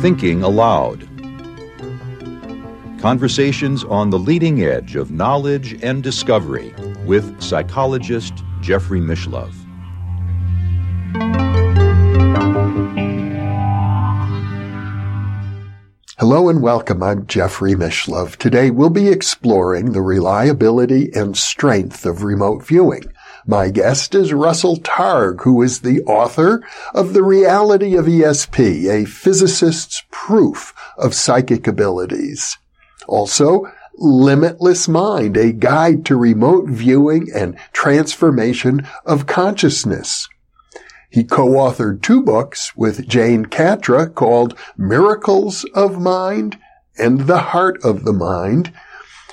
Thinking Aloud. Conversations on the leading edge of knowledge and discovery with psychologist Jeffrey Mishlove. Hello and welcome. I'm Jeffrey Mishlove. Today we'll be exploring the reliability and strength of remote viewing. My guest is Russell Targ, who is the author of The Reality of ESP, a physicist's proof of psychic abilities. Also, Limitless Mind, a guide to remote viewing and transformation of consciousness. He co-authored two books with Jane Katra called Miracles of Mind and The Heart of the Mind.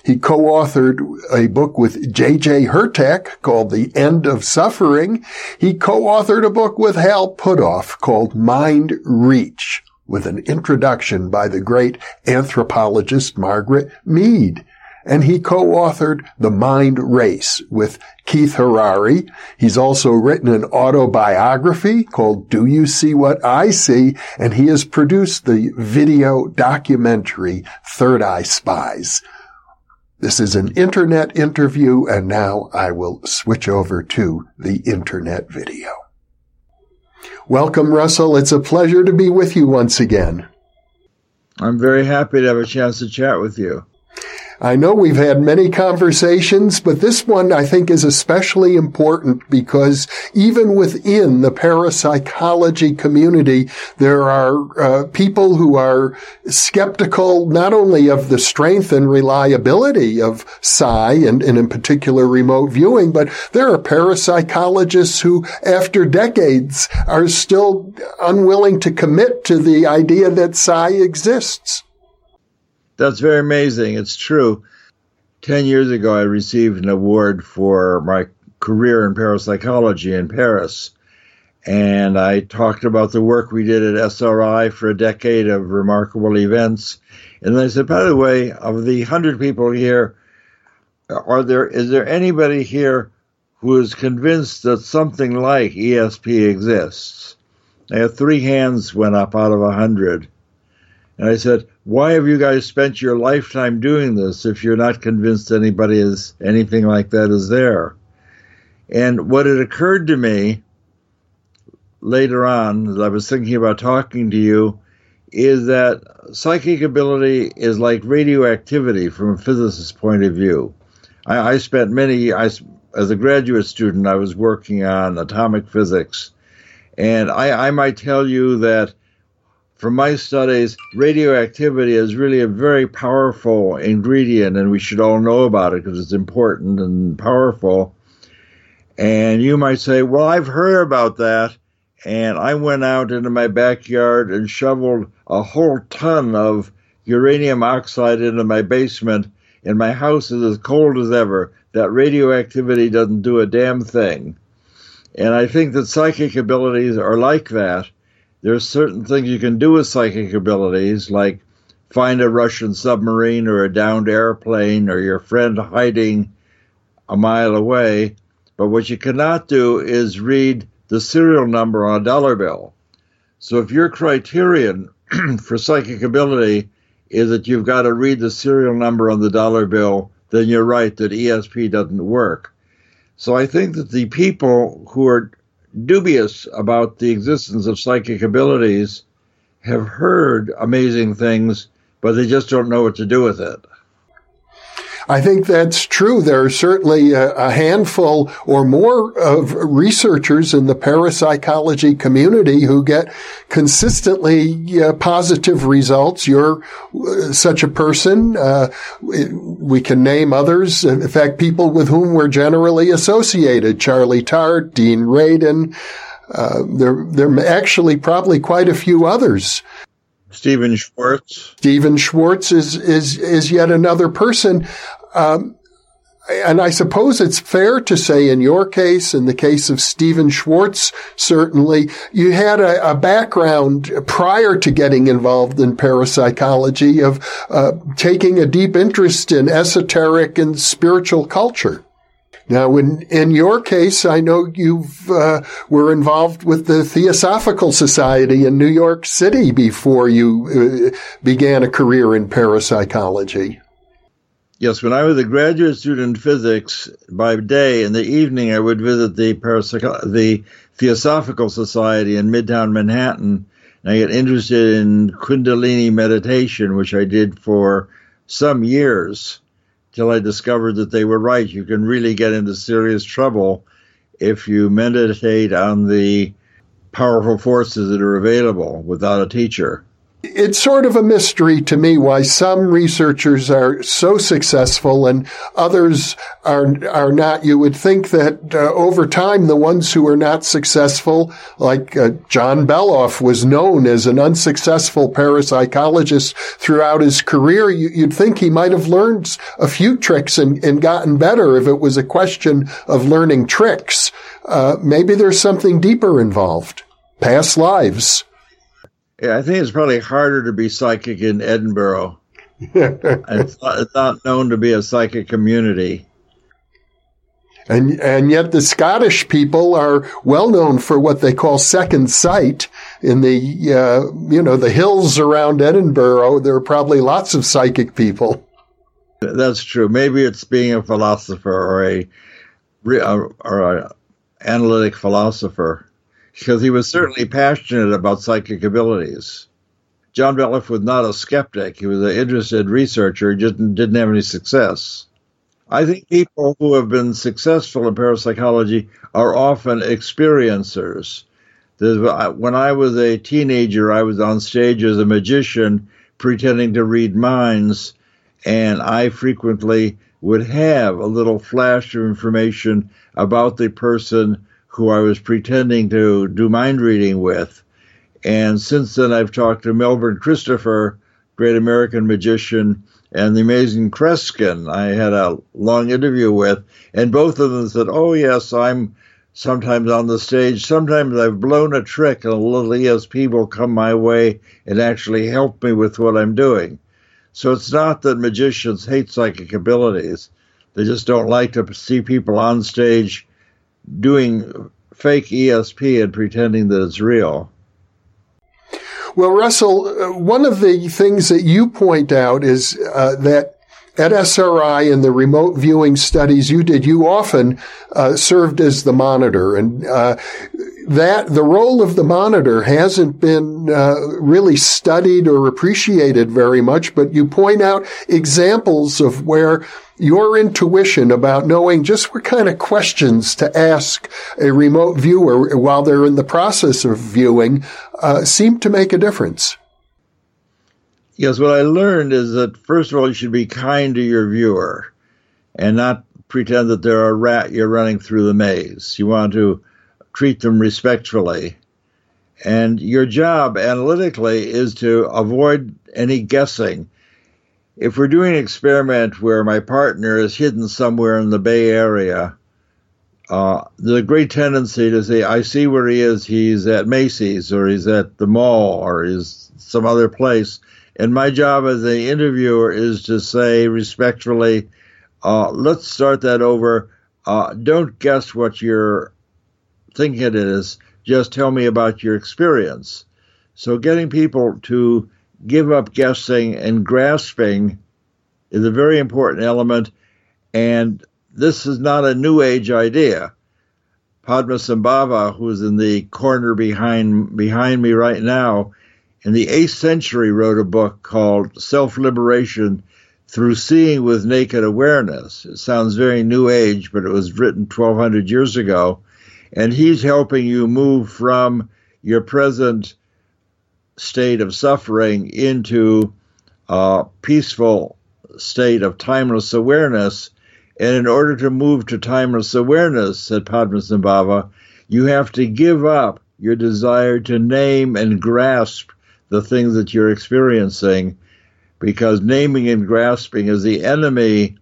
He co-authored a book with J.J. Hurtak called The End of Suffering. He co-authored a book with Hal Puthoff called Mind Reach with an introduction by the great anthropologist Margaret Mead and he co-authored The Mind Race with Keith Harary. He's also written an autobiography called Do You See What I See? And he has produced the video documentary Third Eye Spies. This is an internet interview and now I will switch over to the internet video. Welcome, Russell. It's a pleasure to be with you once again. I'm very happy to have a chance to chat with you. I know we've had many conversations, but this one I think is especially important because even within the parapsychology community, there are uh, people who are skeptical not only of the strength and reliability of psi and, and in particular remote viewing, but there are parapsychologists who after decades are still unwilling to commit to the idea that psi exists. That's very amazing. It's true. 10 years ago, I received an award for my career in parapsychology in Paris. And I talked about the work we did at SRI for a decade of remarkable events. And I said, by the way, of the 100 people here, are there is there anybody here who is convinced that something like ESP exists? I had three hands went up out of a 100. And I said, why have you guys spent your lifetime doing this if you're not convinced anybody is anything like that is there? And what had occurred to me later on, as I was thinking about talking to you, is that psychic ability is like radioactivity from a physicist's point of view. I, I spent many, I, as a graduate student, I was working on atomic physics. And I, I might tell you that from my studies, radioactivity is really a very powerful ingredient, and we should all know about it because it's important and powerful. And you might say, Well, I've heard about that. And I went out into my backyard and shoveled a whole ton of uranium oxide into my basement, and my house is as cold as ever. That radioactivity doesn't do a damn thing. And I think that psychic abilities are like that there's certain things you can do with psychic abilities, like find a Russian submarine or a downed airplane or your friend hiding a mile away. But what you cannot do is read the serial number on a dollar bill. So if your criterion for psychic ability is that you've got to read the serial number on the dollar bill, then you're right that ESP doesn't work. So I think that the people who are dubious about the existence of psychic abilities have heard amazing things, but they just don't know what to do with it. I think that's true. There are certainly a, a, handful or more of researchers in the parapsychology community who get consistently uh, positive results. You're uh, such a person. Uh, we can name others. In fact, people with whom we're generally associated. Charlie Tart, Dean Radin. Uh, there, there are actually probably quite a few others. Stephen Schwartz. Stephen Schwartz is is is yet another person. Um, and I suppose it's fair to say in your case, in the case of Stephen Schwartz, certainly, you had a, a background prior to getting involved in parapsychology of uh, taking a deep interest in esoteric and spiritual culture. Now, in, in your case, I know you uh, were involved with the Theosophical Society in New York City before you uh, began a career in parapsychology. Yes, when I was a graduate student in physics, by day in the evening, I would visit the parapsycho- the Theosophical Society in Midtown Manhattan. And I got interested in Kundalini meditation, which I did for some years till I discovered that they were right. You can really get into serious trouble if you meditate on the powerful forces that are available without a teacher. It's sort of a mystery to me why some researchers are so successful and others are are not. You would think that uh, over time, the ones who are not successful, like uh, John Beloff, was known as an unsuccessful parapsychologist throughout his career. You, would think he might have learned a few tricks and, and, gotten better if it was a question of learning tricks. Uh, maybe there's something deeper involved. Past lives. Yeah, I think it's probably harder to be psychic in Edinburgh. it's, not, it's not known to be a psychic community. And, and yet the Scottish people are well known for what they call second sight in the, uh, you know, the hills around Edinburgh. There are probably lots of psychic people. That's true. Maybe it's being a philosopher or a, or a analytic philosopher because he was certainly passionate about psychic abilities. John Beloff was not a skeptic. He was an interested researcher, just didn't have any success. I think people who have been successful in parapsychology are often experiencers. Uh, when I was a teenager, I was on stage as a magician pretending to read minds, and I frequently would have a little flash of information about the person who I was pretending to do mind reading with. And since then, I've talked to Milbourne Christopher, great American magician, and the amazing Kreskin, I had a long interview with, and both of them said, Oh, yes, I'm sometimes on the stage. Sometimes I've blown a trick, and a little ESP will come my way and actually help me with what I'm doing. So it's not that magicians hate psychic abilities, they just don't like to see people on stage doing fake ESP and pretending that it's real. Well, Russell, uh, one of the things that you point out is uh, that at SRI in the remote viewing studies you did, you often uh, served as the monitor, and uh, that the role of the monitor hasn't been uh, really studied or appreciated very much. But you point out examples of where your intuition about knowing just what kind of questions to ask a remote viewer while they're in the process of viewing uh, seem to make a difference. Yes, what I learned is that first of all, you should be kind to your viewer and not pretend that they're a rat you're running through the maze. You want to treat them respectfully. And your job analytically is to avoid any guessing if we're doing an experiment where my partner is hidden somewhere in the Bay Area, uh, there's a great tendency to say, I see where he is. He's at Macy's or he's at the mall or he's some other place. And my job as the interviewer is to say respectfully, uh, let's start that over. Uh, don't guess what you're thinking it is. Just tell me about your experience. So getting people to give up guessing and grasping is a very important element. And this is not a new age idea. Padmasambhava, who's in the corner behind behind me right now, in the eighth century wrote a book called Self Liberation Through Seeing with Naked Awareness. It sounds very new age, but it was written 1200 years ago. And he's helping you move from your present state of suffering into a peaceful state of timeless awareness. And in order to move to timeless awareness, said Padmasambhava, you have to give up your desire to name and grasp the things that you're experiencing, because naming and grasping is the enemy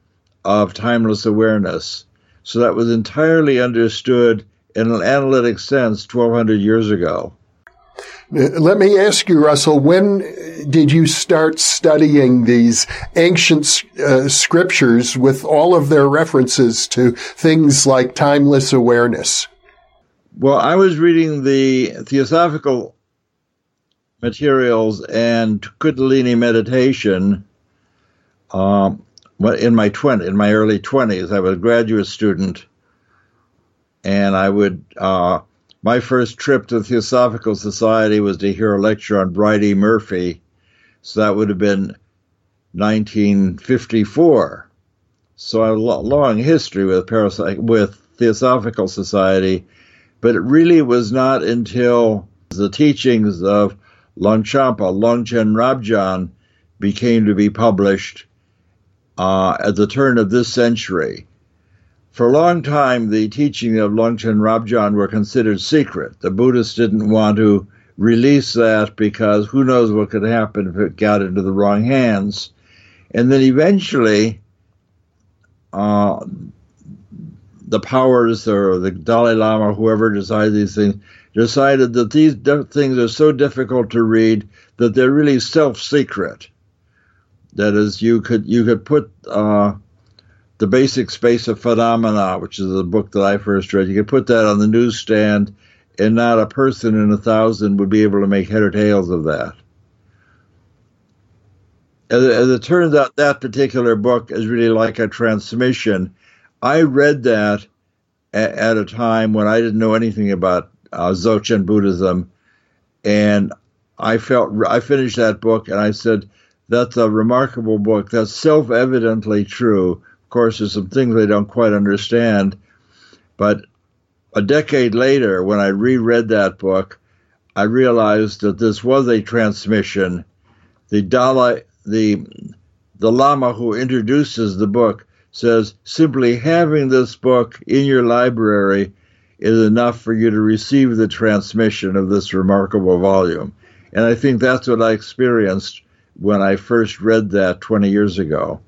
of timeless awareness. So that was entirely understood in an analytic sense 1200 years ago. Let me ask you, Russell, when did you start studying these ancient uh, scriptures with all of their references to things like timeless awareness? Well, I was reading the Theosophical materials and Kundalini meditation um, in my 20, in my early 20s. I was a graduate student, and I would uh, my first trip to the Theosophical Society was to hear a lecture on Bridey Murphy. So that would have been 1954. So I have a long history with parapsych- with Theosophical Society, but it really was not until the teachings of Longchenpa, Longchen Rabjam, became to be published uh, at the turn of this century. For a long time, the teaching of Longchen Rabjam were considered secret. The Buddhists didn't want to release that because who knows what could happen if it got into the wrong hands. And then eventually, uh, the powers or the Dalai Lama, whoever decided these things, decided that these things are so difficult to read that they're really self-secret. That is, you could you could put uh, the Basic Space of Phenomena, which is the book that I first read. You could put that on the newsstand, and not a person in a thousand would be able to make head or tails of that. As, as it turns out, that particular book is really like a transmission. I read that at, at a time when I didn't know anything about uh, Dzogchen Buddhism, and I felt I finished that book and I said, "That's a remarkable book. That's self-evidently true." Of course, there's some things they don't quite understand. But a decade later, when I reread that book, I realized that this was a transmission. The Dalai, the the Lama who introduces the book says simply having this book in your library is enough for you to receive the transmission of this remarkable volume. And I think that's what I experienced when I first read that 20 years ago.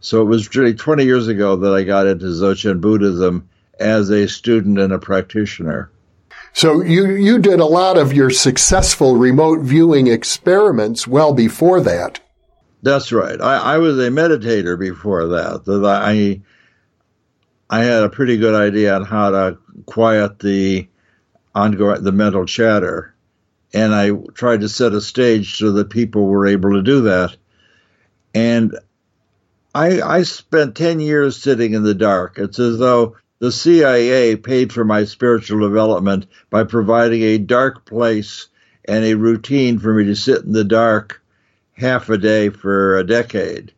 So it was really 20 years ago that I got into Dzogchen Buddhism as a student and a practitioner. So you, you did a lot of your successful remote viewing experiments well before that. That's right. I, I was a meditator before that. That I I had a pretty good idea on how to quiet the ongoing the mental chatter, and I tried to set a stage so that people were able to do that. And I, I spent 10 years sitting in the dark. It's as though the CIA paid for my spiritual development by providing a dark place and a routine for me to sit in the dark half a day for a decade,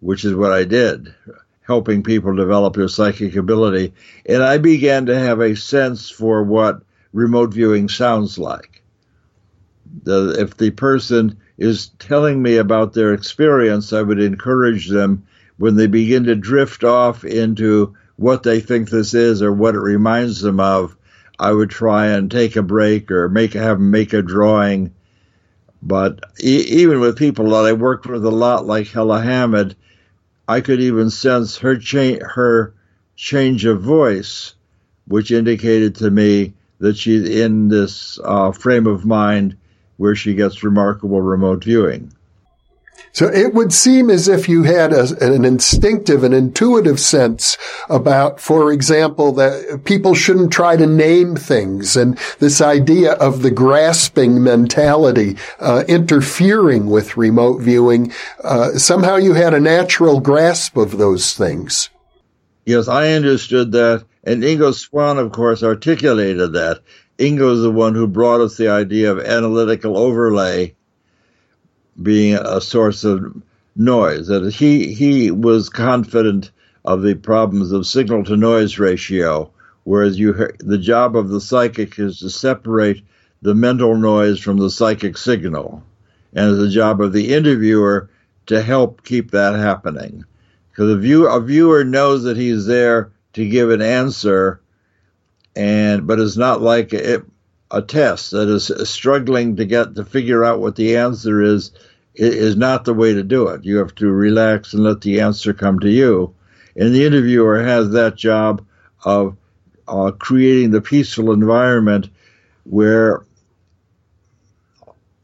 which is what I did, helping people develop their psychic ability. And I began to have a sense for what remote viewing sounds like. The, if the person is telling me about their experience, I would encourage them when they begin to drift off into what they think this is or what it reminds them of. I would try and take a break or make have make a drawing. But e- even with people that I worked with a lot, like Hella Hammid, I could even sense her cha- her change of voice, which indicated to me that she's in this uh, frame of mind where she gets remarkable remote viewing. So it would seem as if you had a, an instinctive and intuitive sense about, for example, that people shouldn't try to name things and this idea of the grasping mentality uh, interfering with remote viewing. Uh, somehow you had a natural grasp of those things. Yes, I understood that. And Ingo Swann, of course, articulated that. Ingo is the one who brought us the idea of analytical overlay being a source of noise. That he he was confident of the problems of signal to noise ratio, whereas you the job of the psychic is to separate the mental noise from the psychic signal, and the job of the interviewer to help keep that happening. Because a, view, a viewer knows that he's there to give an answer and but it's not like a, a test that is struggling to get to figure out what the answer is is not the way to do it. You have to relax and let the answer come to you. And the interviewer has that job of uh, creating the peaceful environment where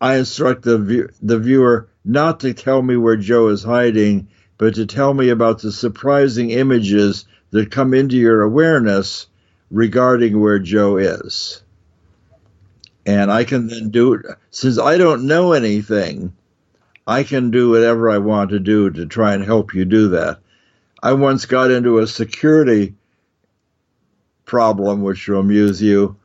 I instruct the, view, the viewer not to tell me where Joe is hiding, but to tell me about the surprising images that come into your awareness regarding where Joe is. And I can then do it, since I don't know anything, I can do whatever I want to do to try and help you do that. I once got into a security problem, which will amuse you.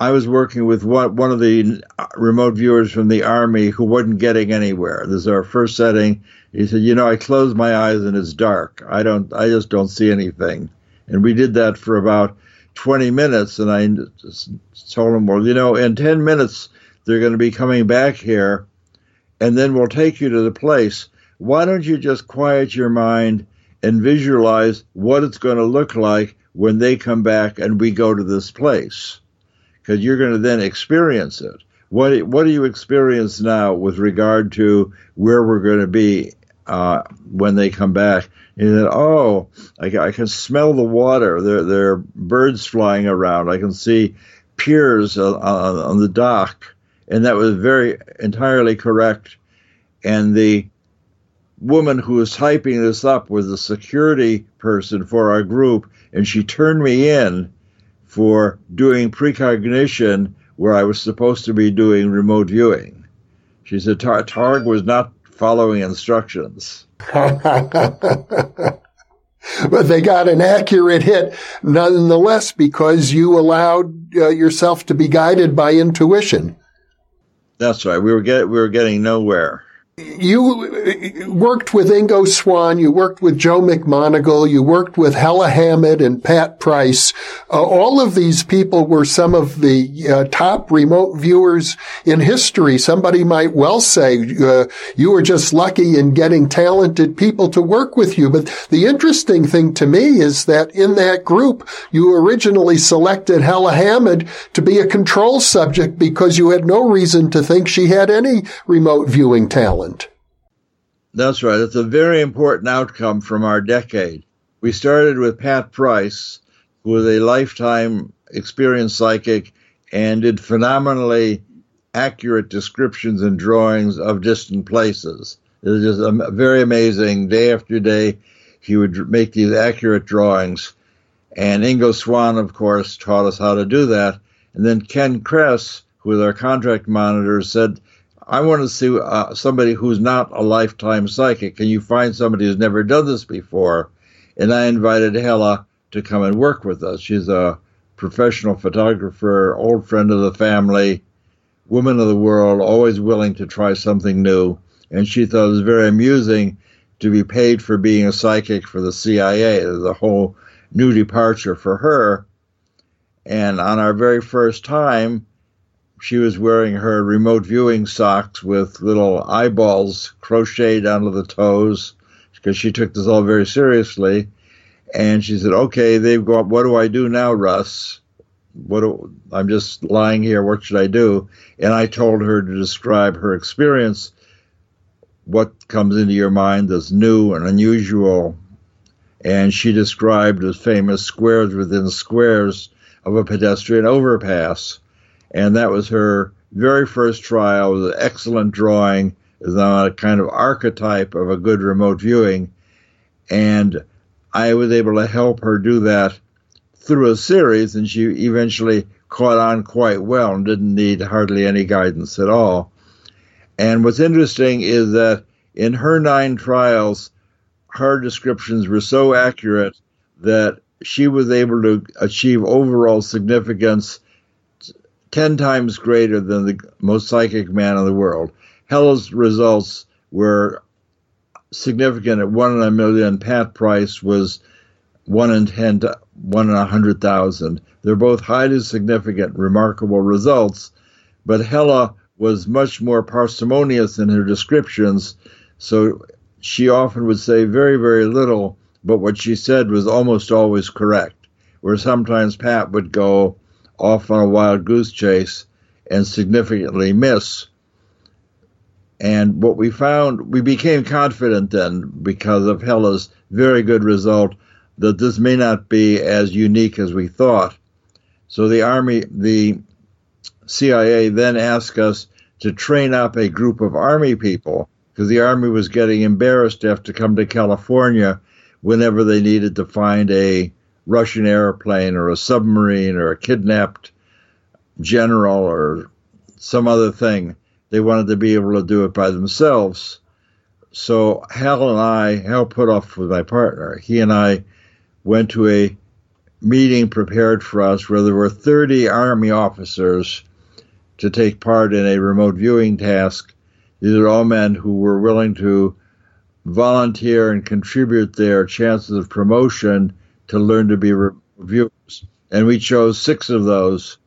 I was working with one, of the remote viewers from the army who wasn't getting anywhere. This is our first setting. He said, "You know, I close my eyes and it's dark. I don't. I just don't see anything." And we did that for about 20 minutes. And I told him, "Well, you know, in 10 minutes they're going to be coming back here, and then we'll take you to the place. Why don't you just quiet your mind and visualize what it's going to look like when they come back and we go to this place?" because you're going to then experience it. What what do you experience now with regard to where we're going to be uh, when they come back? And then, oh, I, I, can smell the water. There there are birds flying around. I can see piers on, on the dock, and that was very entirely correct. And the woman who was typing this up was a security person for our group, and she turned me in for doing precognition where I was supposed to be doing remote viewing. She said Tar- Targ was not following instructions. but they got an accurate hit nonetheless because you allowed uh, yourself to be guided by intuition. That's right. We were get, we were getting nowhere you worked with Ingo Swann, you worked with Joe McMoneagle, you worked with Hella Hammid and Pat Price. Uh, all of these people were some of the uh, top remote viewers in history. Somebody might well say uh, you were just lucky in getting talented people to work with you. But the interesting thing to me is that in that group, you originally selected Hella Hammid to be a control subject because you had no reason to think she had any remote viewing talent. That's right. It's a very important outcome from our decade. We started with Pat Price, who was a lifetime experienced psychic and did phenomenally accurate descriptions and drawings of distant places. It was just a, very amazing. Day after day, he would make these accurate drawings. And Ingo Swann, of course, taught us how to do that. And then Ken Kress, who was our contract monitor, said I want to see uh, somebody who's not a lifetime psychic. Can you find somebody who's never done this before? And I invited Hella to come and work with us. She's a professional photographer, old friend of the family, woman of the world, always willing to try something new. And she thought it was very amusing to be paid for being a psychic for the CIA. A whole new departure for her. And on our very first time, she was wearing her remote viewing socks with little eyeballs crocheted onto the toes because she took this all very seriously. And she said, "Okay, they've gone. What do I do now, Russ? What do, I'm just lying here. What should I do?" And I told her to describe her experience. What comes into your mind that's new and unusual? And she described the famous squares within squares of a pedestrian overpass and that was her very first trial. It was an excellent drawing. A kind of archetype of a good remote viewing, and I was able to help her do that through a series, and she eventually caught on quite well and didn't need hardly any guidance at all. And what's interesting is that in her nine trials, her descriptions were so accurate that she was able to achieve overall significance 10 times greater than the most psychic man in the world. Hella's results were significant at one in a million. Pat Price was one in 10 to one in a hundred thousand. They're both highly significant, remarkable results, but Hella was much more parsimonious in her descriptions, so she often would say very, very little, but what she said was almost always correct. Where sometimes Pat would go, off on a wild goose chase and significantly miss. And what we found, we became confident then because of Hella's very good result that this may not be as unique as we thought. So the Army, the CIA then asked us to train up a group of Army people because the Army was getting embarrassed to have to come to California whenever they needed to find a Russian airplane or a submarine or a kidnapped general or some other thing. They wanted to be able to do it by themselves. So Hal and I, Hal Puthoff with my partner, he and I went to a meeting prepared for us where there were 30 Army officers to take part in a remote viewing task. These are all men who were willing to volunteer and contribute their chances of promotion to learn to be reviewers. And we chose six of those.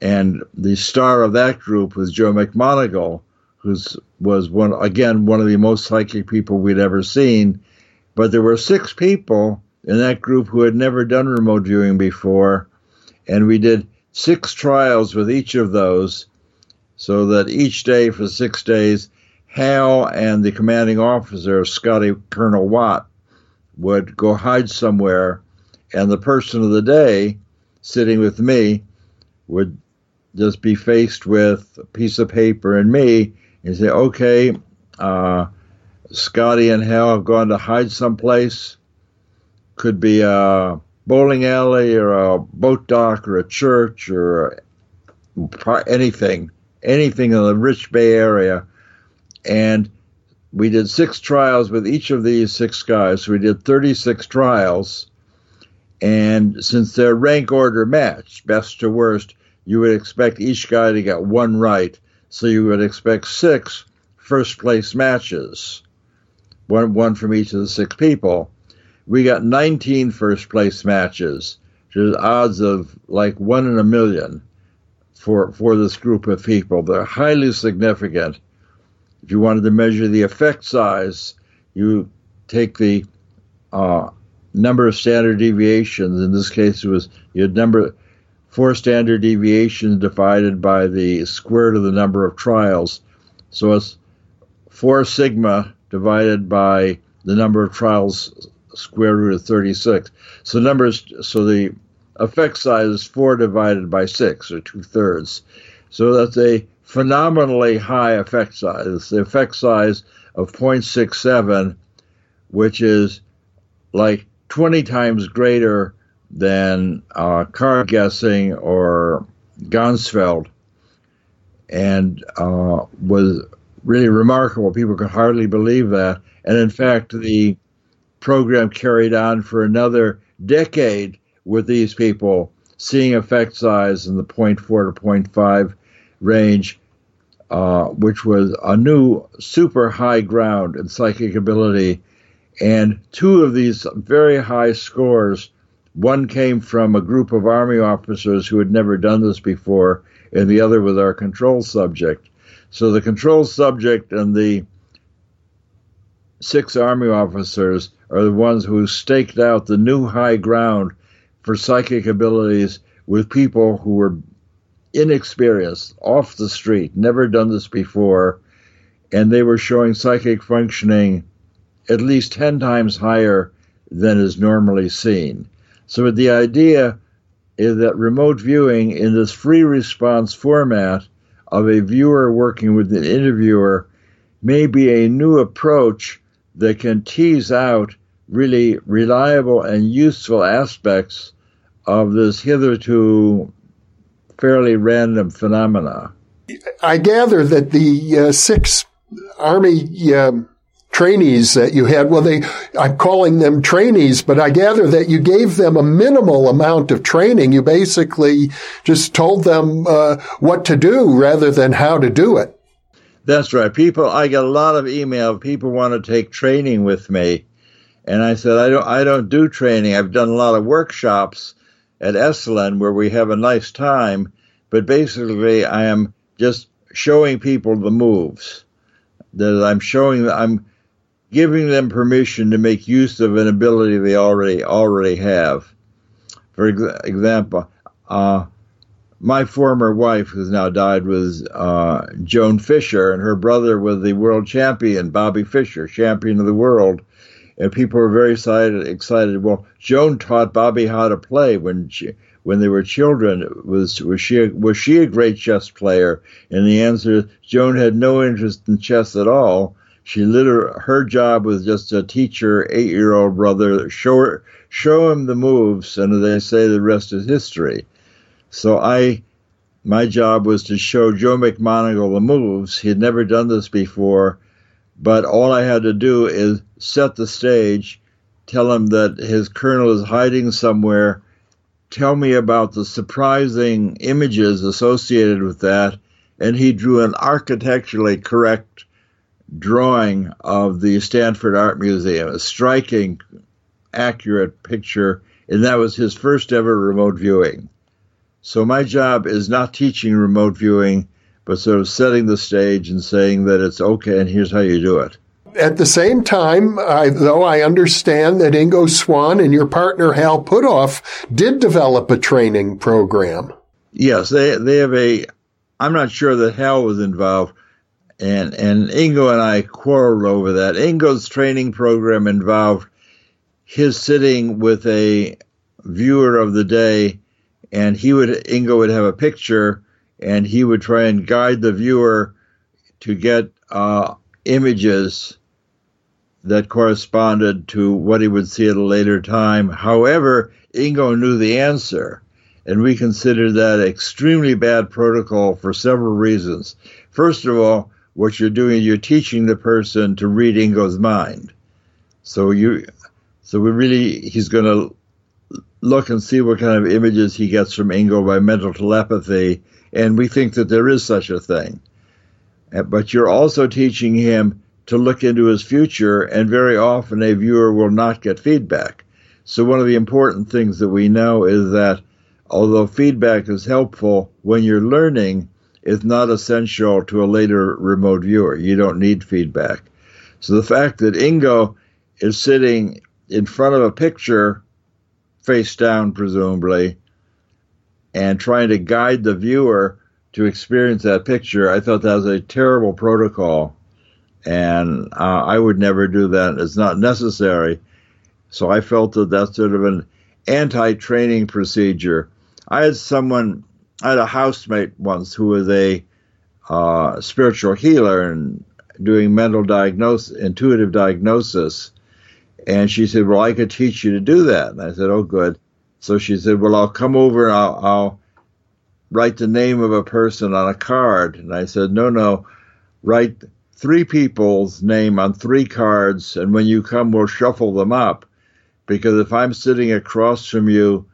And the star of that group was Joe McMoneagle, who was one again one of the most psychic people we'd ever seen. But there were six people in that group who had never done remote viewing before, and we did six trials with each of those, so that each day for six days, Hal and the commanding officer, Scotty Colonel Watt, would go hide somewhere, and the person of the day sitting with me would just be faced with a piece of paper and me and say, okay, uh, Scotty and Hal have gone to hide someplace. Could be a bowling alley or a boat dock or a church or anything, anything in the rich Bay Area. And we did six trials with each of these six guys. So we did 36 trials. And since their rank order matched, best to worst, you would expect each guy to get one right. So you would expect six first place matches, one, one from each of the six people. We got 19 first place matches, which is odds of like one in a million for, for this group of people. They're highly significant if you wanted to measure the effect size, you take the uh, number of standard deviations. In this case, it was you had number four standard deviations divided by the square root of the number of trials. So it's four sigma divided by the number of trials square root of 36. So numbers so the effect size is four divided by six or two thirds. So that's a phenomenally high effect size. The effect size of 0.67, which is like 20 times greater than uh, card guessing or Ganzfeld, and uh, was really remarkable. People could hardly believe that. And in fact, the program carried on for another decade with these people, seeing effect size in the 0.4 to 0.5 range, uh, which was a new super high ground in psychic ability. And two of these very high scores, one came from a group of Army officers who had never done this before, and the other was our control subject. So the control subject and the six Army officers are the ones who staked out the new high ground for psychic abilities with people who were inexperienced, off the street, never done this before, and they were showing psychic functioning at least 10 times higher than is normally seen. So the idea is that remote viewing in this free response format of a viewer working with an interviewer may be a new approach that can tease out really reliable and useful aspects of this hitherto fairly random phenomena. I gather that the uh, six Army uh, trainees that you had, well, they, I'm calling them trainees, but I gather that you gave them a minimal amount of training. You basically just told them uh, what to do rather than how to do it. That's right. People, I get a lot of email. People want to take training with me, and I said I don't. I don't do training. I've done a lot of workshops, at Esalen where we have a nice time, but basically I am just showing people the moves. That I'm showing I'm giving them permission to make use of an ability they already already have. For example, uh, my former wife, who's now died, was uh, Joan Fischer, and her brother was the world champion, Bobby Fischer, champion of the world and people were very excited. Excited. Well, Joan taught Bobby how to play when she when they were children was was she a, was she a great chess player? And the answer, is Joan had no interest in chess at all. She literally her job was just to teach her eight year old brother show show him the moves, and they say the rest is history. So I my job was to show Joe McMoneagle the moves. He had never done this before, but all I had to do is set the stage, tell him that his colonel is hiding somewhere tell me about the surprising images associated with that. And he drew an architecturally correct drawing of the Stanford Art Museum, a striking, accurate picture. And that was his first ever remote viewing. So my job is not teaching remote viewing, but sort of setting the stage and saying that it's okay and here's how you do it. At the same time, I, though I understand that Ingo Swann and your partner Hal Puthoff did develop a training program. Yes, they they have a. I'm not sure that Hal was involved, and and Ingo and I quarreled over that. Ingo's training program involved his sitting with a viewer of the day, and he would Ingo would have a picture, and he would try and guide the viewer to get uh, images that corresponded to what he would see at a later time. However, Ingo knew the answer, and we consider that extremely bad protocol for several reasons. First of all, what you're doing, you're teaching the person to read Ingo's mind. So you, so we really, he's going to look and see what kind of images he gets from Ingo by mental telepathy, and we think that there is such a thing. Uh, but you're also teaching him to look into his future, and very often a viewer will not get feedback. So, one of the important things that we know is that although feedback is helpful when you're learning, it's not essential to a later remote viewer. You don't need feedback. So, the fact that Ingo is sitting in front of a picture, face down, presumably, and trying to guide the viewer to experience that picture, I thought that was a terrible protocol and uh, I would never do that. It's not necessary. So I felt that that's sort of an anti-training procedure. I had someone, I had a housemate once who was a uh, spiritual healer and doing mental diagnosis, intuitive diagnosis, and she said, "Well, I could teach you to do that." And I said, "Oh, good." So she said, "Well, I'll come over and I'll, I'll write the name of a person on a card." And I said, "No, no, write." Three people's name on three cards, and when you come, we'll shuffle them up. Because if I'm sitting across from you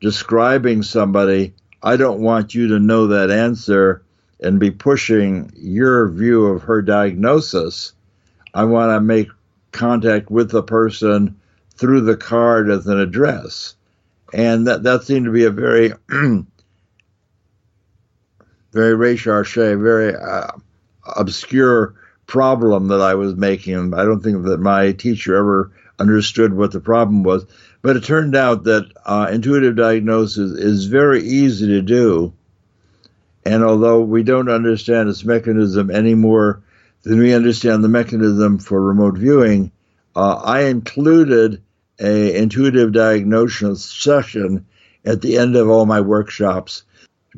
describing somebody, I don't want you to know that answer and be pushing your view of her diagnosis. I want to make contact with the person through the card as an address. And that, that seemed to be a very, very recherche, very uh, obscure problem that I was making. I don't think that my teacher ever understood what the problem was. But it turned out that uh, intuitive diagnosis is very easy to do. And although we don't understand its mechanism any more than we understand the mechanism for remote viewing, uh, I included a intuitive diagnosis session at the end of all my workshops.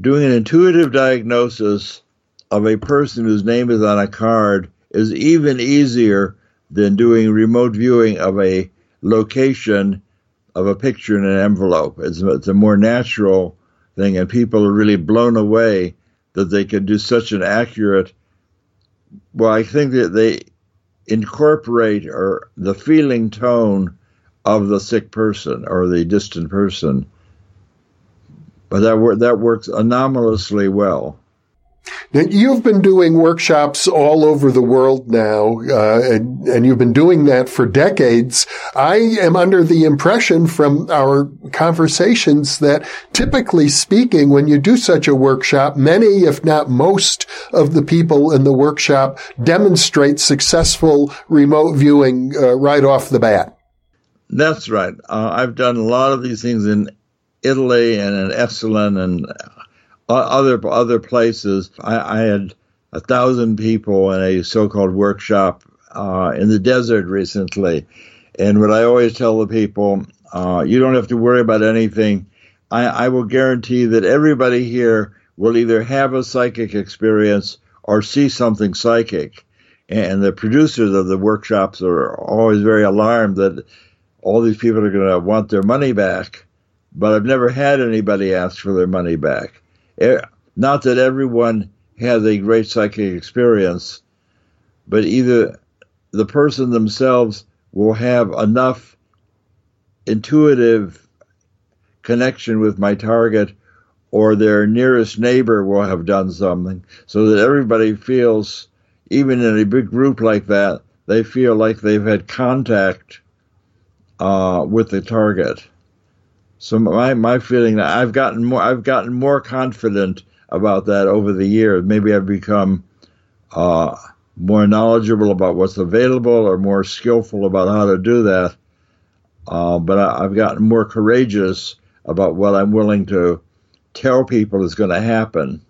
Doing an intuitive diagnosis of a person whose name is on a card is even easier than doing remote viewing of a location of a picture in an envelope. It's, it's a more natural thing, and people are really blown away that they can do such an accurate. Well, I think that they incorporate or the feeling tone of the sick person or the distant person, but that that works anomalously well. Now, you've been doing workshops all over the world now, uh, and, and, you've been doing that for decades. I am under the impression from our conversations that typically speaking, when you do such a workshop, many, if not most of the people in the workshop demonstrate successful remote viewing uh, right off the bat. That's right. Uh, I've done a lot of these things in Italy and in Esalen and other other places. I, I, had a thousand people in a so-called workshop uh, in the desert recently, and what I always tell the people, uh, you don't have to worry about anything. I, I will guarantee that everybody here will either have a psychic experience or see something psychic. And the producers of the workshops are always very alarmed that all these people are going to want their money back. But I've never had anybody ask for their money back. Eh, not that everyone has a great psychic experience, but either the person themselves will have enough intuitive connection with my target or their nearest neighbor will have done something so that everybody feels even in a big group like that they feel like they've had contact uh, with the target so my my feeling that I've gotten more I've gotten more confident about that over the years maybe I've become uh, more knowledgeable about what's available or more skillful about how to do that. Uh, but I, have gotten more courageous about what I'm willing to tell people is going to happen.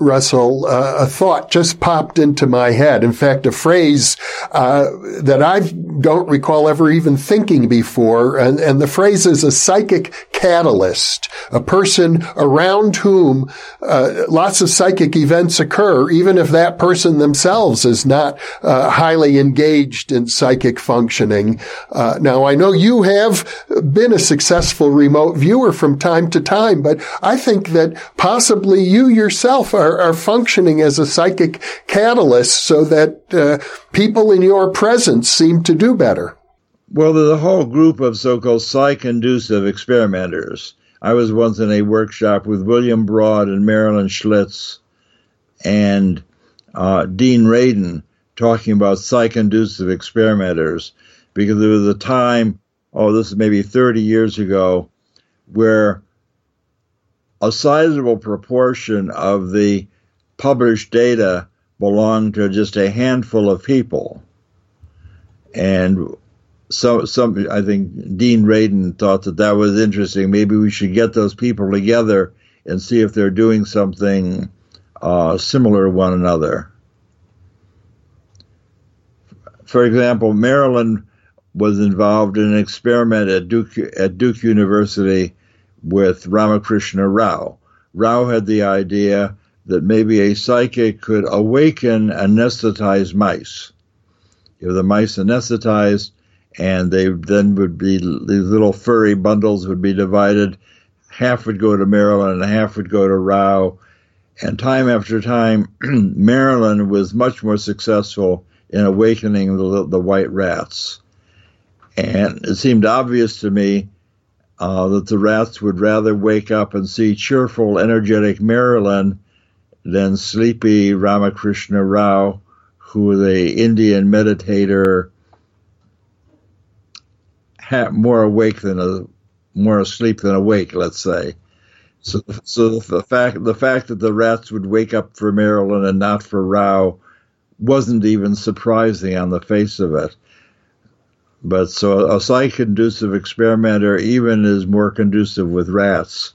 Russell, uh, a thought just popped into my head. In fact, a phrase uh, that I don't recall ever even thinking before, and, and the phrase is a psychic catalyst, a person around whom uh, lots of psychic events occur, even if that person themselves is not uh, highly engaged in psychic functioning. Uh, now, I know you have been a successful remote viewer from time to time, but I think that possibly you yourself are, are functioning as a psychic catalyst so that uh, people in your presence seem to do better. Well, there's a whole group of so-called psi-conducive experimenters. I was once in a workshop with William Braud and Marilyn Schlitz and uh, Dean Radin talking about psi-conducive experimenters because there was a time, oh, this is maybe 30 years ago, where a sizable proportion of the published data belonged to just a handful of people. And so some I think Dean Radin thought that that was interesting. Maybe we should get those people together and see if they're doing something uh, similar to one another. For example, Marilyn was involved in an experiment at Duke at Duke University with Ramakrishna Rao. Rao had the idea that maybe a psychic could awaken anesthetized mice. If the mice anesthetized, and they then would be these little furry bundles would be divided. Half would go to Marilyn and half would go to Rao. And time after time, Marilyn was much more successful in awakening the, the white rats. And it seemed obvious to me uh, that the rats would rather wake up and see cheerful, energetic Marilyn than sleepy Ramakrishna Rao, who was Indian meditator more awake than a more asleep than awake, let's say. So, so the fact the fact that the rats would wake up for Marilyn and not for Rao wasn't even surprising on the face of it. But so a psi conducive experimenter even is more conducive with rats.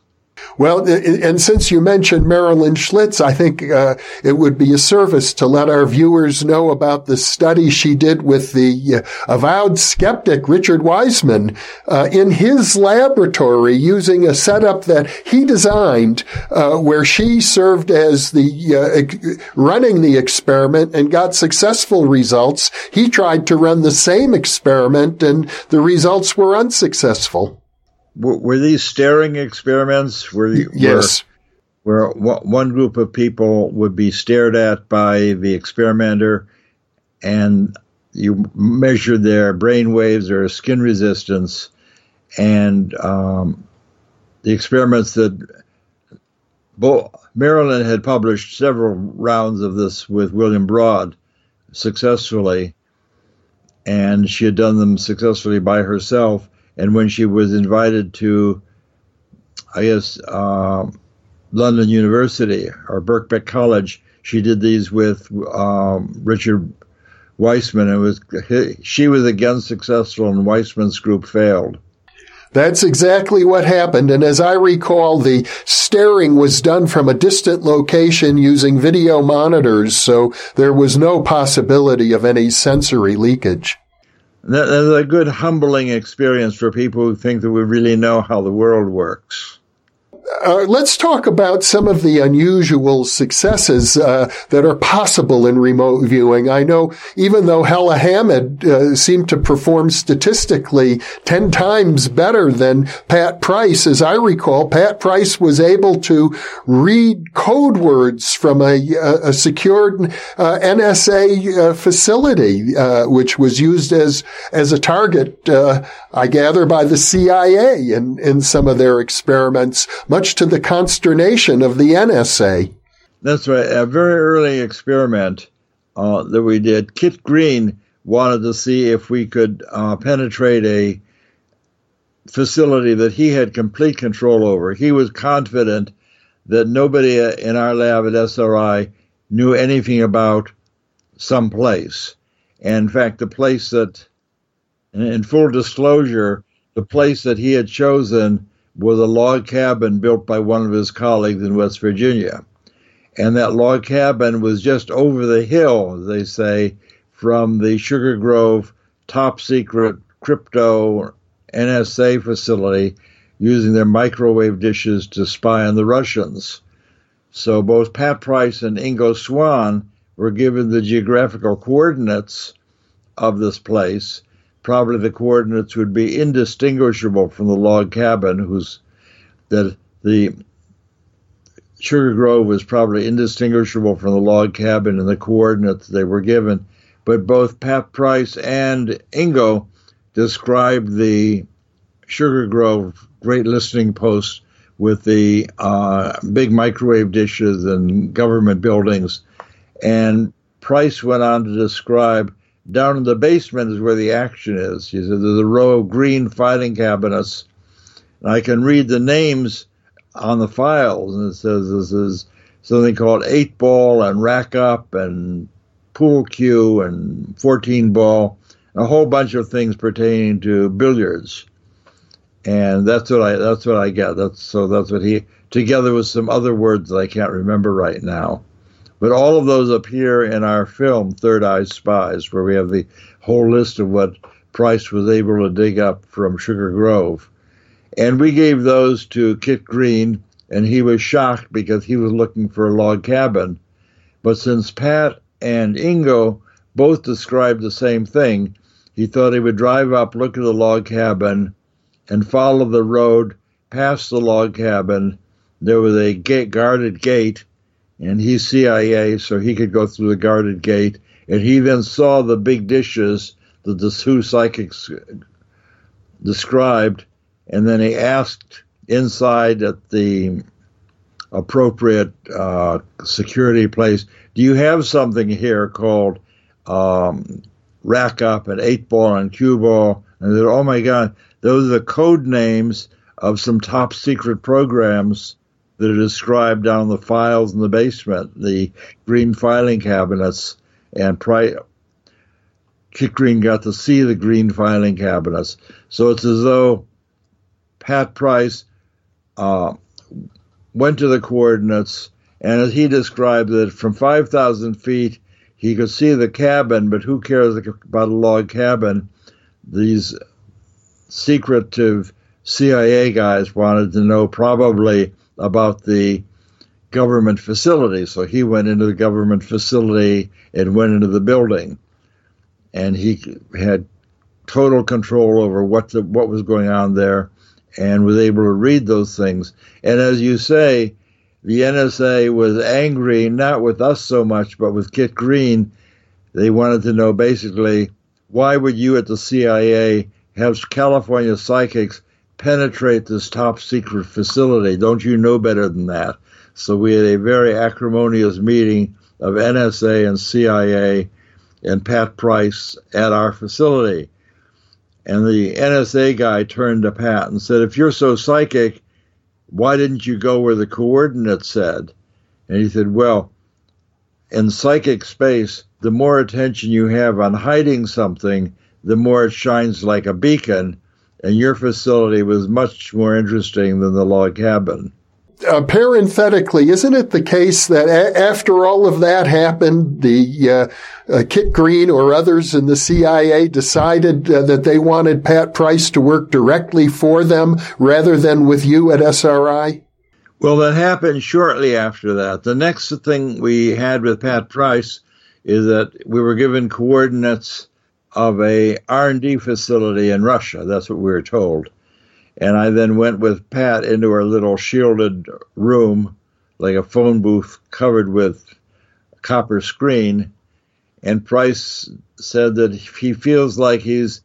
Well, and since you mentioned Marilyn Schlitz, I think uh, it would be a service to let our viewers know about the study she did with the uh, avowed skeptic Richard Wiseman uh, in his laboratory using a setup that he designed, uh, where she served as the uh, running the experiment and got successful results. He tried to run the same experiment, and the results were unsuccessful were these staring experiments? Were yes. Where, where one group of people would be stared at by the experimenter, and you measured their brain waves or skin resistance, and um, the experiments that Bo- Marilyn had published several rounds of this with William Braud successfully, and she had done them successfully by herself and when she was invited to, I guess, uh, London University or Birkbeck College, she did these with um, Richard Wiseman. It was she was again successful, and Wiseman's group failed. That's exactly what happened. And as I recall, the staring was done from a distant location using video monitors, so there was no possibility of any sensory leakage. That's a good humbling experience for people who think that we really know how the world works. Uh, let's talk about some of the unusual successes uh, that are possible in remote viewing. I know even though Hella Hammid uh, seemed to perform statistically 10 times better than Pat Price, as I recall, Pat Price was able to read code words from a, a secured uh, NSA uh, facility, uh, which was used as, as a target, I gather, by the CIA in, in some of their experiments much to the consternation of the NSA. That's right. A very early experiment uh, that we did, Kit Green wanted to see if we could uh, penetrate a facility that he had complete control over. He was confident that nobody in our lab at SRI knew anything about some place. And in fact, the place that, in full disclosure, the place that he had chosen was a log cabin built by one of his colleagues in West Virginia. And that log cabin was just over the hill, they say, from the Sugar Grove top secret crypto NSA facility using their microwave dishes to spy on the Russians. So both Pat Price and Ingo Swann were given the geographical coordinates of this place probably the coordinates would be indistinguishable from the log cabin, whose that the Sugar Grove was probably indistinguishable from the log cabin and the coordinates they were given. But both Pat Price and Ingo described the Sugar Grove great listening post with the uh, big microwave dishes and government buildings. And Price went on to describe down in the basement is where the action is. He said there's a row of green filing cabinets. And I can read the names on the files, and it says this is something called eight ball and rack up and pool cue and 14 ball, a whole bunch of things pertaining to billiards. And that's what I that's what I get. That's so that's what he together with some other words that I can't remember right now. But all of those appear in our film, Third Eye Spies, where we have the whole list of what Price was able to dig up from Sugar Grove. And we gave those to Kit Green, and he was shocked because he was looking for a log cabin. But since Pat and Ingo both described the same thing, he thought he would drive up, look at the log cabin, and follow the road past the log cabin. There was a gate, guarded gate, and he's CIA, so he could go through the guarded gate. And he then saw the big dishes that the two psychics described, and then he asked inside at the appropriate uh, security place, "Do you have something here called um, rack up and eight ball and cue ball?" And they "Oh my God, those are the code names of some top secret programs that are described down the files in the basement, the green filing cabinets, and Pri- Green got to see the green filing cabinets. So it's as though Pat Price uh, went to the coordinates, and as he described it, from 5,000 feet, he could see the cabin, but who cares about a log cabin? These secretive CIA guys wanted to know probably about the government facility. So he went into the government facility and went into the building, and he had total control over what the, what was going on there, and was able to read those things. And as you say, the NSA was angry not with us so much, but with Kit Green. They wanted to know basically why would you at the CIA have California psychics penetrate this top secret facility. Don't you know better than that? So we had a very acrimonious meeting of NSA and CIA and Pat Price at our facility. And the NSA guy turned to Pat and said, If you're so psychic, why didn't you go where the coordinates said? And he said, Well, in psychic space, the more attention you have on hiding something, the more it shines like a beacon and your facility was much more interesting than the log cabin. Uh, parenthetically, isn't it the case that a- after all of that happened, the uh, uh, Kit Green or others in the CIA decided uh, that they wanted Pat Price to work directly for them rather than with you at SRI? Well, that happened shortly after that. The next thing we had with Pat Price is that we were given coordinates of a R&D facility in Russia. That's what we were told. And I then went with Pat into our little shielded room, like a phone booth covered with copper screen. And Price said that he feels like he's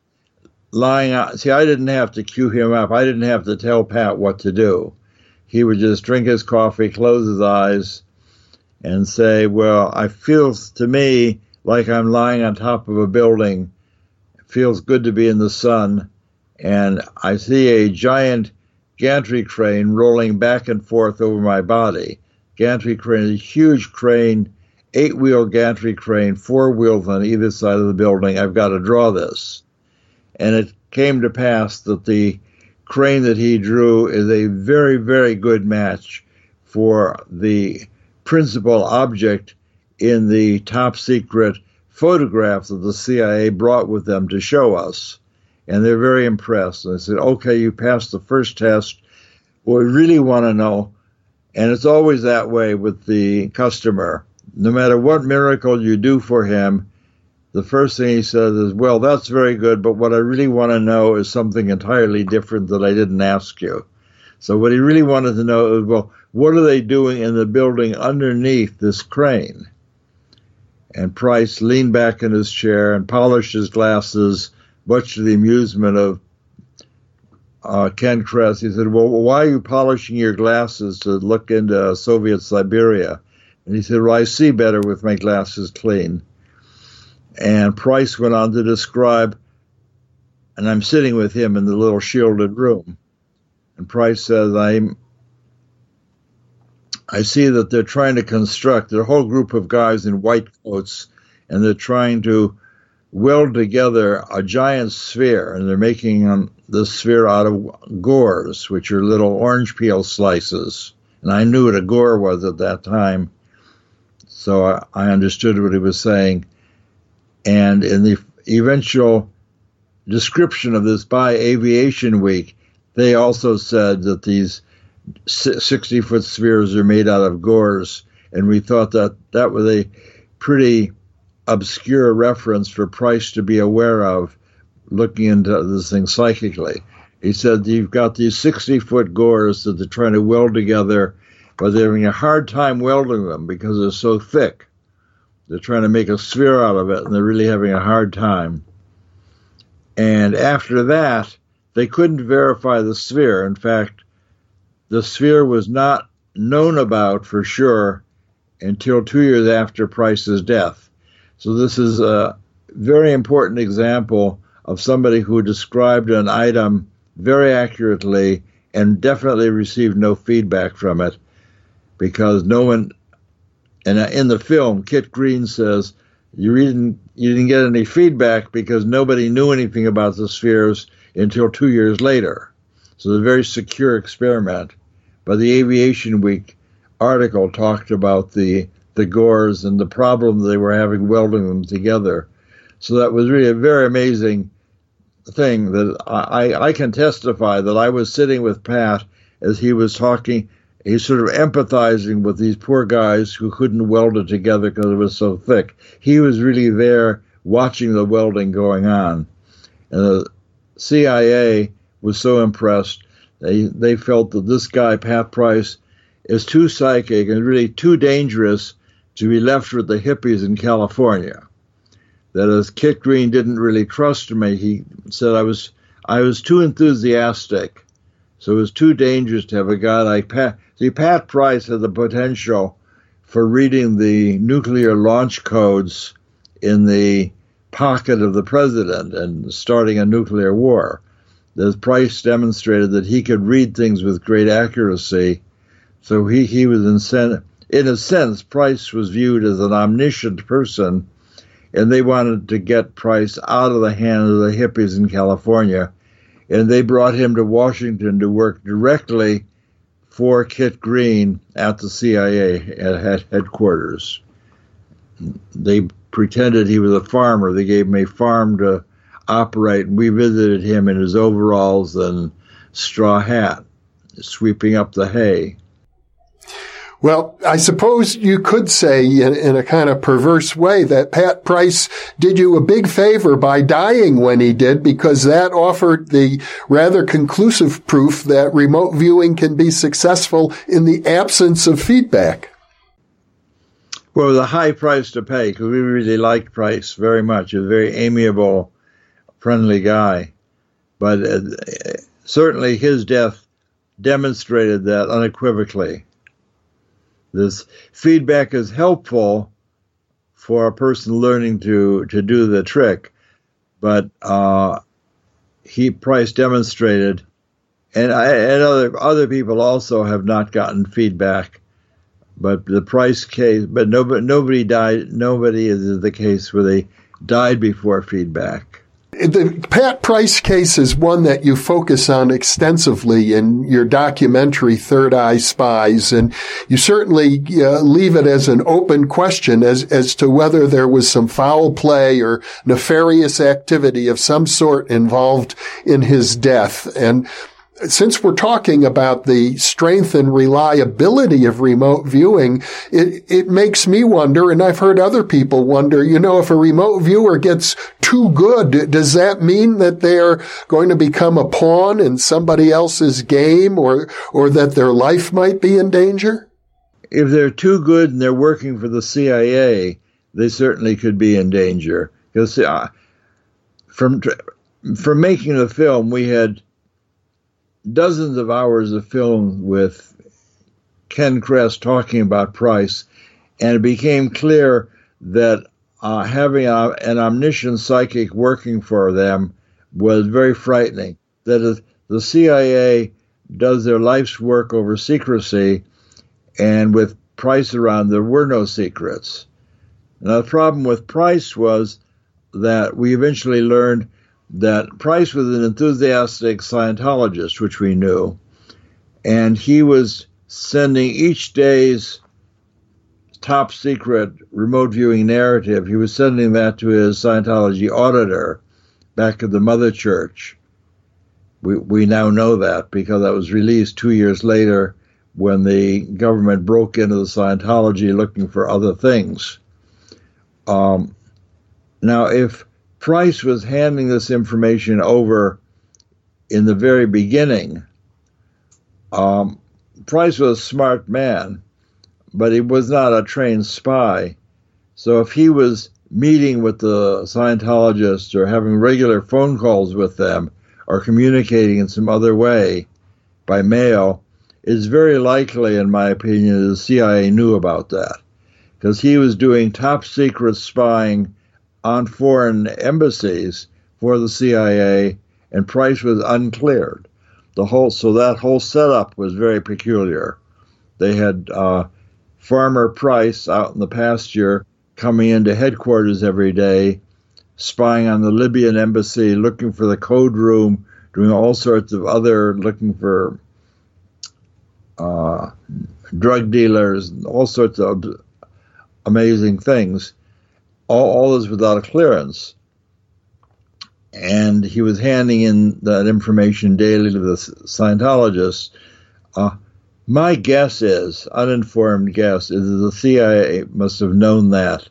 lying out. See, I didn't have to cue him up. I didn't have to tell Pat what to do. He would just drink his coffee, close his eyes, and say, Well, I feels to me like I'm lying on top of a building. Feels good to be in the sun. And I see a giant gantry crane rolling back and forth over my body. Gantry crane a huge crane, eight wheel gantry crane, four wheels on either side of the building. I've got to draw this. And it came to pass that the crane that he drew is a very, very good match for the principal object in the top secret photographs that the CIA brought with them to show us. And they're very impressed. And they said, okay, you passed the first test. We really want to know, and it's always that way with the customer, no matter what miracle you do for him, the first thing he says is, Well, that's very good, but what I really want to know is something entirely different that I didn't ask you. So, what he really wanted to know is, Well, what are they doing in the building underneath this crane? And Price leaned back in his chair and polished his glasses, much to the amusement of uh, Ken Kress. He said, Well, why are you polishing your glasses to look into Soviet Siberia? And he said, Well, I see better with my glasses clean. And Price went on to describe, and I'm sitting with him in the little shielded room. And Price says, I'm I see that they're trying to construct a whole group of guys in white coats, and they're trying to weld together a giant sphere, and they're making um, the sphere out of gores, which are little orange peel slices. And I knew what a gore was at that time, so I, I understood what he was saying. And in the eventual description of this by Aviation Week, they also said that these 60 foot spheres are made out of gores. And we thought that that was a pretty obscure reference for Price to be aware of looking into this thing psychically. He said you've got these 60 foot gores that they're trying to weld together, but they're having a hard time welding them because they're so thick. They're trying to make a sphere out of it, and they're really having a hard time. And after that, they couldn't verify the sphere. In fact, the sphere was not known about for sure until two years after Price's death. So, this is a very important example of somebody who described an item very accurately and definitely received no feedback from it because no one and in the film, Kit Green says you didn't you didn't get any feedback because nobody knew anything about the spheres until two years later. So a very secure experiment. But the Aviation Week article talked about the the gores and the problem they were having welding them together. So that was really a very amazing thing that I, I can testify that I was sitting with Pat as he was talking he's sort of empathizing with these poor guys who couldn't weld it together because it was so thick. He was really there watching the welding going on. And the CIA was so impressed. They, they felt that this guy, Pat Price, is too psychic and really too dangerous to be left with the hippies in California. That as Kit Green didn't really trust me, he said I was I was too enthusiastic so it was too dangerous to have a guy like Pat. See, Pat Price had the potential for reading the nuclear launch codes in the pocket of the president and starting a nuclear war. The Price demonstrated that he could read things with great accuracy. So he, he was in, in a sense, Price was viewed as an omniscient person, and they wanted to get Price out of the hands of the hippies in California and they brought him to Washington to work directly for Kit Green at the CIA at headquarters. They pretended he was a farmer. They gave him a farm to operate, and we visited him in his overalls and straw hat, sweeping up the hay. Well, I suppose you could say in, in, a kind of perverse way that Pat Price did you a big favor by dying when he did because that offered the rather conclusive proof that remote viewing can be successful in the absence of feedback. Well, it was a high price to pay because we really liked Price very much. A very amiable, friendly guy. But uh, certainly his death demonstrated that unequivocally. This feedback is helpful for a person learning to, to do the trick, but uh, he Price demonstrated, and I, and other other people also have not gotten feedback, but the Price case, but nobody nobody died. Nobody is the case where they died before feedback. The Pat Price case is one that you focus on extensively in your documentary Third Eye Spies, and you certainly uh, leave it as an open question as, as to whether there was some foul play or nefarious activity of some sort involved in his death. And since we're talking about the strength and reliability of remote viewing, it, it makes me wonder, and I've heard other people wonder, you know, if a remote viewer gets too good, does that mean that they're going to become a pawn in somebody else's game or, or that their life might be in danger? If they're too good and they're working for the CIA, they certainly could be in danger. Because uh, from, from making the film, we had dozens of hours of film with Ken Kress talking about Price, and it became clear that uh, having a, an omniscient psychic working for them was very frightening. That the CIA does their life's work over secrecy, and with Price around, there were no secrets. Now, the problem with Price was that we eventually learned that Price was an enthusiastic Scientologist, which we knew, and he was sending each day's top secret remote viewing narrative, he was sending that to his Scientology auditor back at the Mother Church. We, we now know that because that was released two years later when the government broke into the Scientology looking for other things. Um, now, if Price was handing this information over in the very beginning. Um, Price was a smart man, but he was not a trained spy. So if he was meeting with the Scientologists or having regular phone calls with them or communicating in some other way by mail, it's very likely, in my opinion, the CIA knew about that because he was doing top secret spying on foreign embassies for the CIA, and Price was uncleared. The whole so that whole setup was very peculiar. They had uh, Farmer Price out in the pasture coming into headquarters every day, spying on the Libyan embassy, looking for the code room, doing all sorts of other, looking for uh, drug dealers, all sorts of amazing things all, all this without a clearance. And he was handing in that information daily to the Scientologists. Uh, my guess is, uninformed guess, is that the CIA must have known that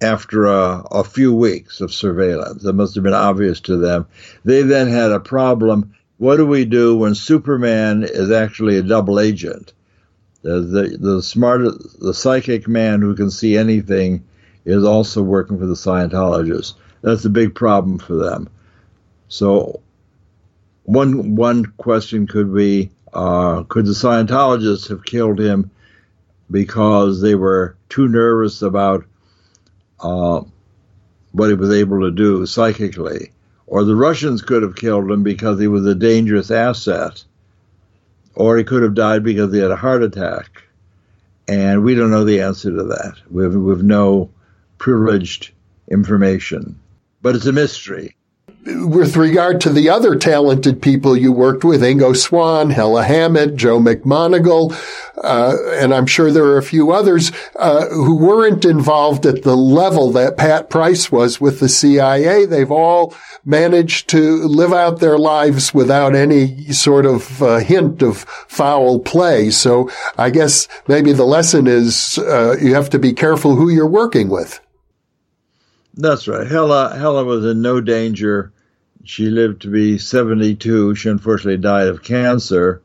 after a, a, few weeks of surveillance. It must have been obvious to them. They then had a problem. What do we do when Superman is actually a double agent? The, the, the smart, the psychic man who can see anything is also working for the Scientologists. That's a big problem for them. So, one one question could be: uh, Could the Scientologists have killed him because they were too nervous about uh, what he was able to do psychically? Or the Russians could have killed him because he was a dangerous asset, or he could have died because he had a heart attack. And we don't know the answer to that. We've, we've no privileged information. But it's a mystery. with regard to the other talented people you worked with, Ingo Swann, Hella Hammid, Joe McMoneagle, uh, and I'm sure there are a few others uh, who weren't involved at the level that Pat Price was with the CIA. They've all managed to live out their lives without any sort of uh, hint of foul play. So I guess maybe the lesson is uh, you have to be careful who you're working with. That's right. Hella Hella was in no danger. She lived to be 72. She unfortunately died of cancer.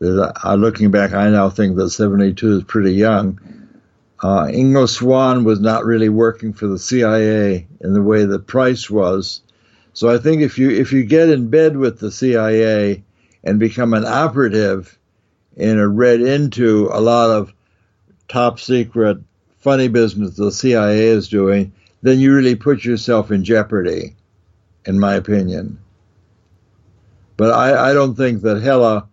Looking back, I now think that 72 is pretty young. Uh, Ingo Swann was not really working for the CIA in the way that Price was. So I think if you if you get in bed with the CIA and become an operative and are read into a lot of top secret funny business the CIA is doing, then you really put yourself in jeopardy, in my opinion. But I, I don't think that Hella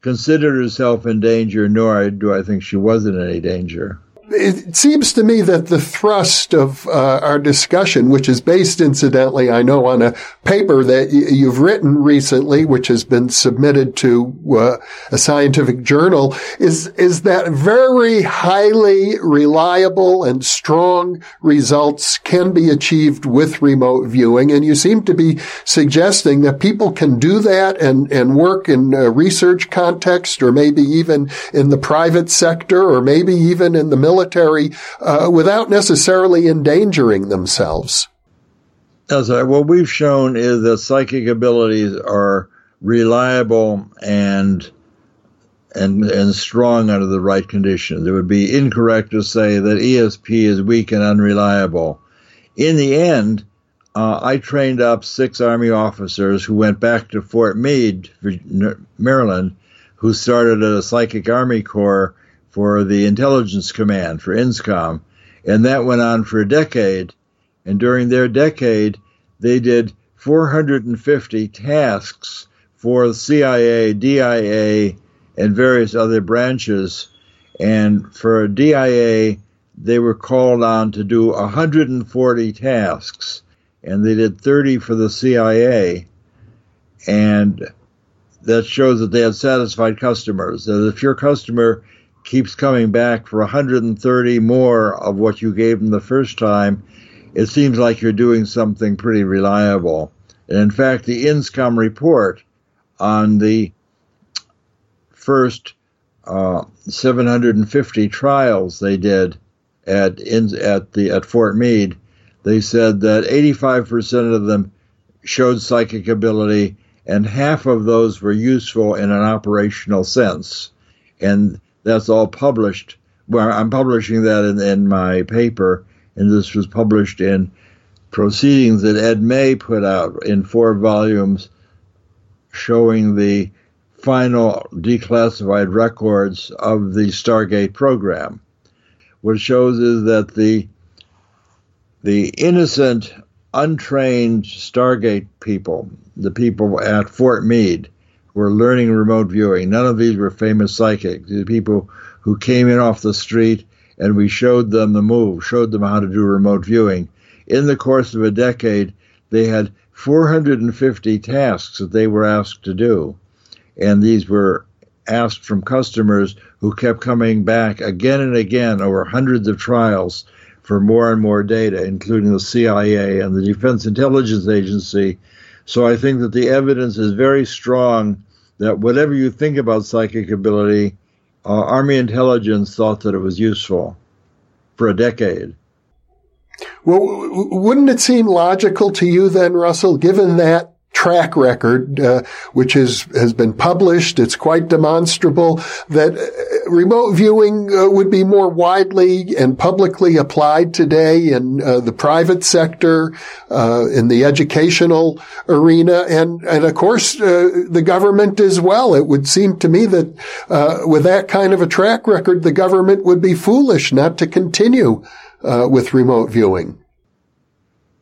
considered herself in danger, nor do I think she was in any danger it seems to me that the thrust of uh, our discussion, which is based incidentally, I know, on a paper that y- you've written recently, which has been submitted to uh, a scientific journal, is is that very highly reliable and strong results can be achieved with remote viewing, and you seem to be suggesting that people can do that and and work in a research context, or maybe even in the private sector, or maybe even in the military military uh, without necessarily endangering themselves. That's right. What we've shown is that psychic abilities are reliable and and and strong under the right conditions. It would be incorrect to say that ESP is weak and unreliable. In the end, uh, I trained up six Army officers who went back to Fort Meade, Maryland, who started a psychic Army Corps for the intelligence command for INSCOM, and that went on for a decade. And during their decade, they did 450 tasks for CIA, DIA, and various other branches. And for DIA, they were called on to do 140 tasks, and they did 30 for the CIA. And that shows that they had satisfied customers. That if your customer keeps coming back for 130 more of what you gave them the first time, it seems like you're doing something pretty reliable. And in fact, the INSCOM report on the first uh, 750 trials they did at in, at the at Fort Meade, they said that 85% of them showed psychic ability, and half of those were useful in an operational sense. And that's all published. Well, I'm publishing that in, in my paper, and this was published in proceedings that Ed May put out in four volumes showing the final declassified records of the Stargate program. What shows is that the the innocent, untrained Stargate people, the people at Fort Meade, were learning remote viewing. None of these were famous psychics. These people who came in off the street and we showed them the move, showed them how to do remote viewing. In the course of a decade, they had 450 tasks that they were asked to do. And these were asked from customers who kept coming back again and again over hundreds of trials for more and more data, including the CIA and the Defense Intelligence Agency. So I think that the evidence is very strong that whatever you think about psychic ability, uh, Army intelligence thought that it was useful for a decade. Well, wouldn't it seem logical to you then, Russell, given that track record, uh, which is, has been published. It's quite demonstrable that uh, remote viewing uh, would be more widely and publicly applied today in uh, the private sector, uh, in the educational arena, and and of course uh, the government as well. It would seem to me that with that kind of a track record, the government would be foolish not to continue with remote viewing.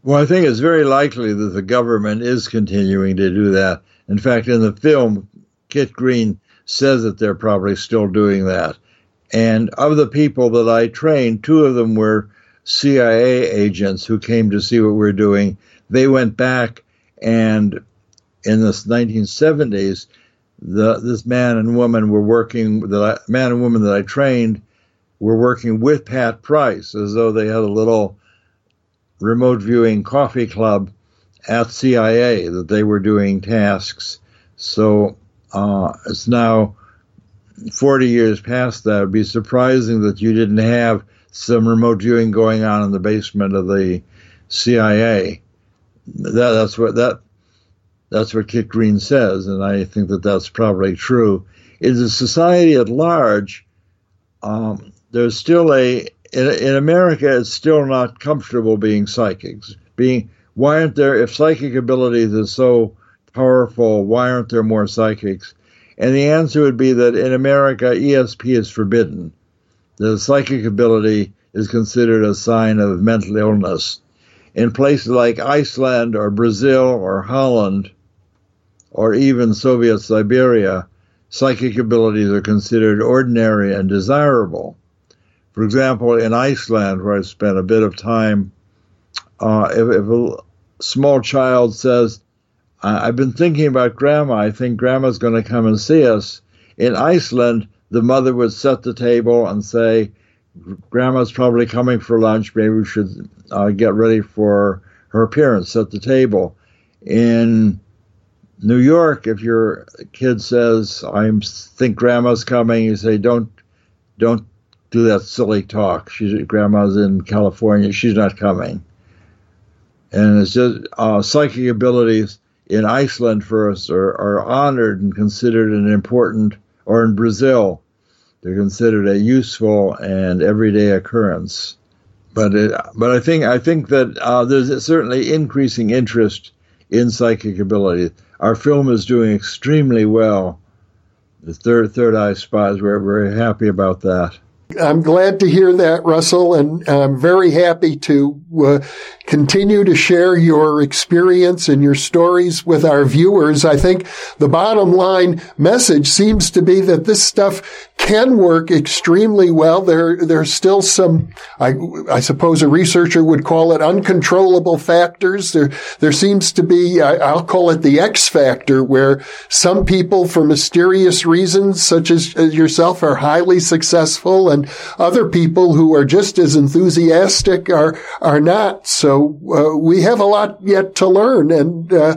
Well, I think it's very likely that the government is continuing to do that. In fact, in the film, Kit Green says that they're probably still doing that. And of the people that I trained, two of them were CIA agents who came to see what we're doing. They went back And in the 1970s, the, this man and woman were working, the man and woman that I trained were working with Pat Price as though they had a little remote viewing coffee club at CIA that they were doing tasks. So uh, it's now 40 years past that. It'd be surprising that you didn't have some remote viewing going on in the basement of the CIA. That, that's what that that's what Kit Green says, and I think that that's probably true. In the society at large, um, there's still a in, in America. It's still not comfortable being psychics. Being why aren't there if psychic abilities is so powerful? Why aren't there more psychics? And the answer would be that in America, ESP is forbidden. The psychic ability is considered a sign of mental illness. In places like Iceland or Brazil or Holland, or even Soviet Siberia, psychic abilities are considered ordinary and desirable. For example, in Iceland, where I spent a bit of time, uh, if, if, a small child says, I've been thinking about grandma, I think grandma's going to come and see us. In Iceland, the mother would set the table and say, Grandma's probably coming for lunch. Maybe we should uh, get ready for her appearance, set the table. In New York, if your kid says, "I think Grandma's coming," you say, "Don't, don't do that silly talk. She's Grandma's in California. She's not coming." And it's just uh, psychic abilities in Iceland first are, are honored and considered an important, or in Brazil, they're considered a useful and everyday occurrence. But it, but I think I think that uh, there's certainly increasing interest in psychic ability our film is doing extremely well. The third third eye spies, we're very happy about that. I'm glad to hear that, Russell, and I'm very happy to uh, continue to share your experience and your stories with our viewers. I think the bottom line message seems to be that this stuff can work extremely well. There, there's still some, I, I suppose a researcher would call it uncontrollable factors. There, there seems to be, I, I'll call it the X factor where some people for mysterious reasons, such as, as yourself, are highly successful and other people who are just as enthusiastic are, are not. So, uh, we have a lot yet to learn and, uh,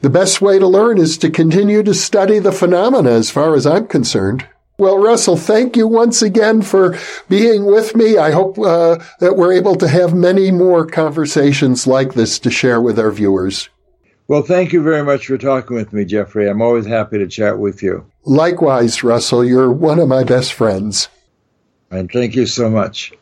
the best way to learn is to continue to study the phenomena as far as I'm concerned. Well, Russell, thank you once again for being with me. I hope uh, that we're able to have many more conversations like this to share with our viewers. Well, thank you very much for talking with me, Jeffrey. I'm always happy to chat with you. Likewise, Russell, you're one of my best friends. And thank you so much.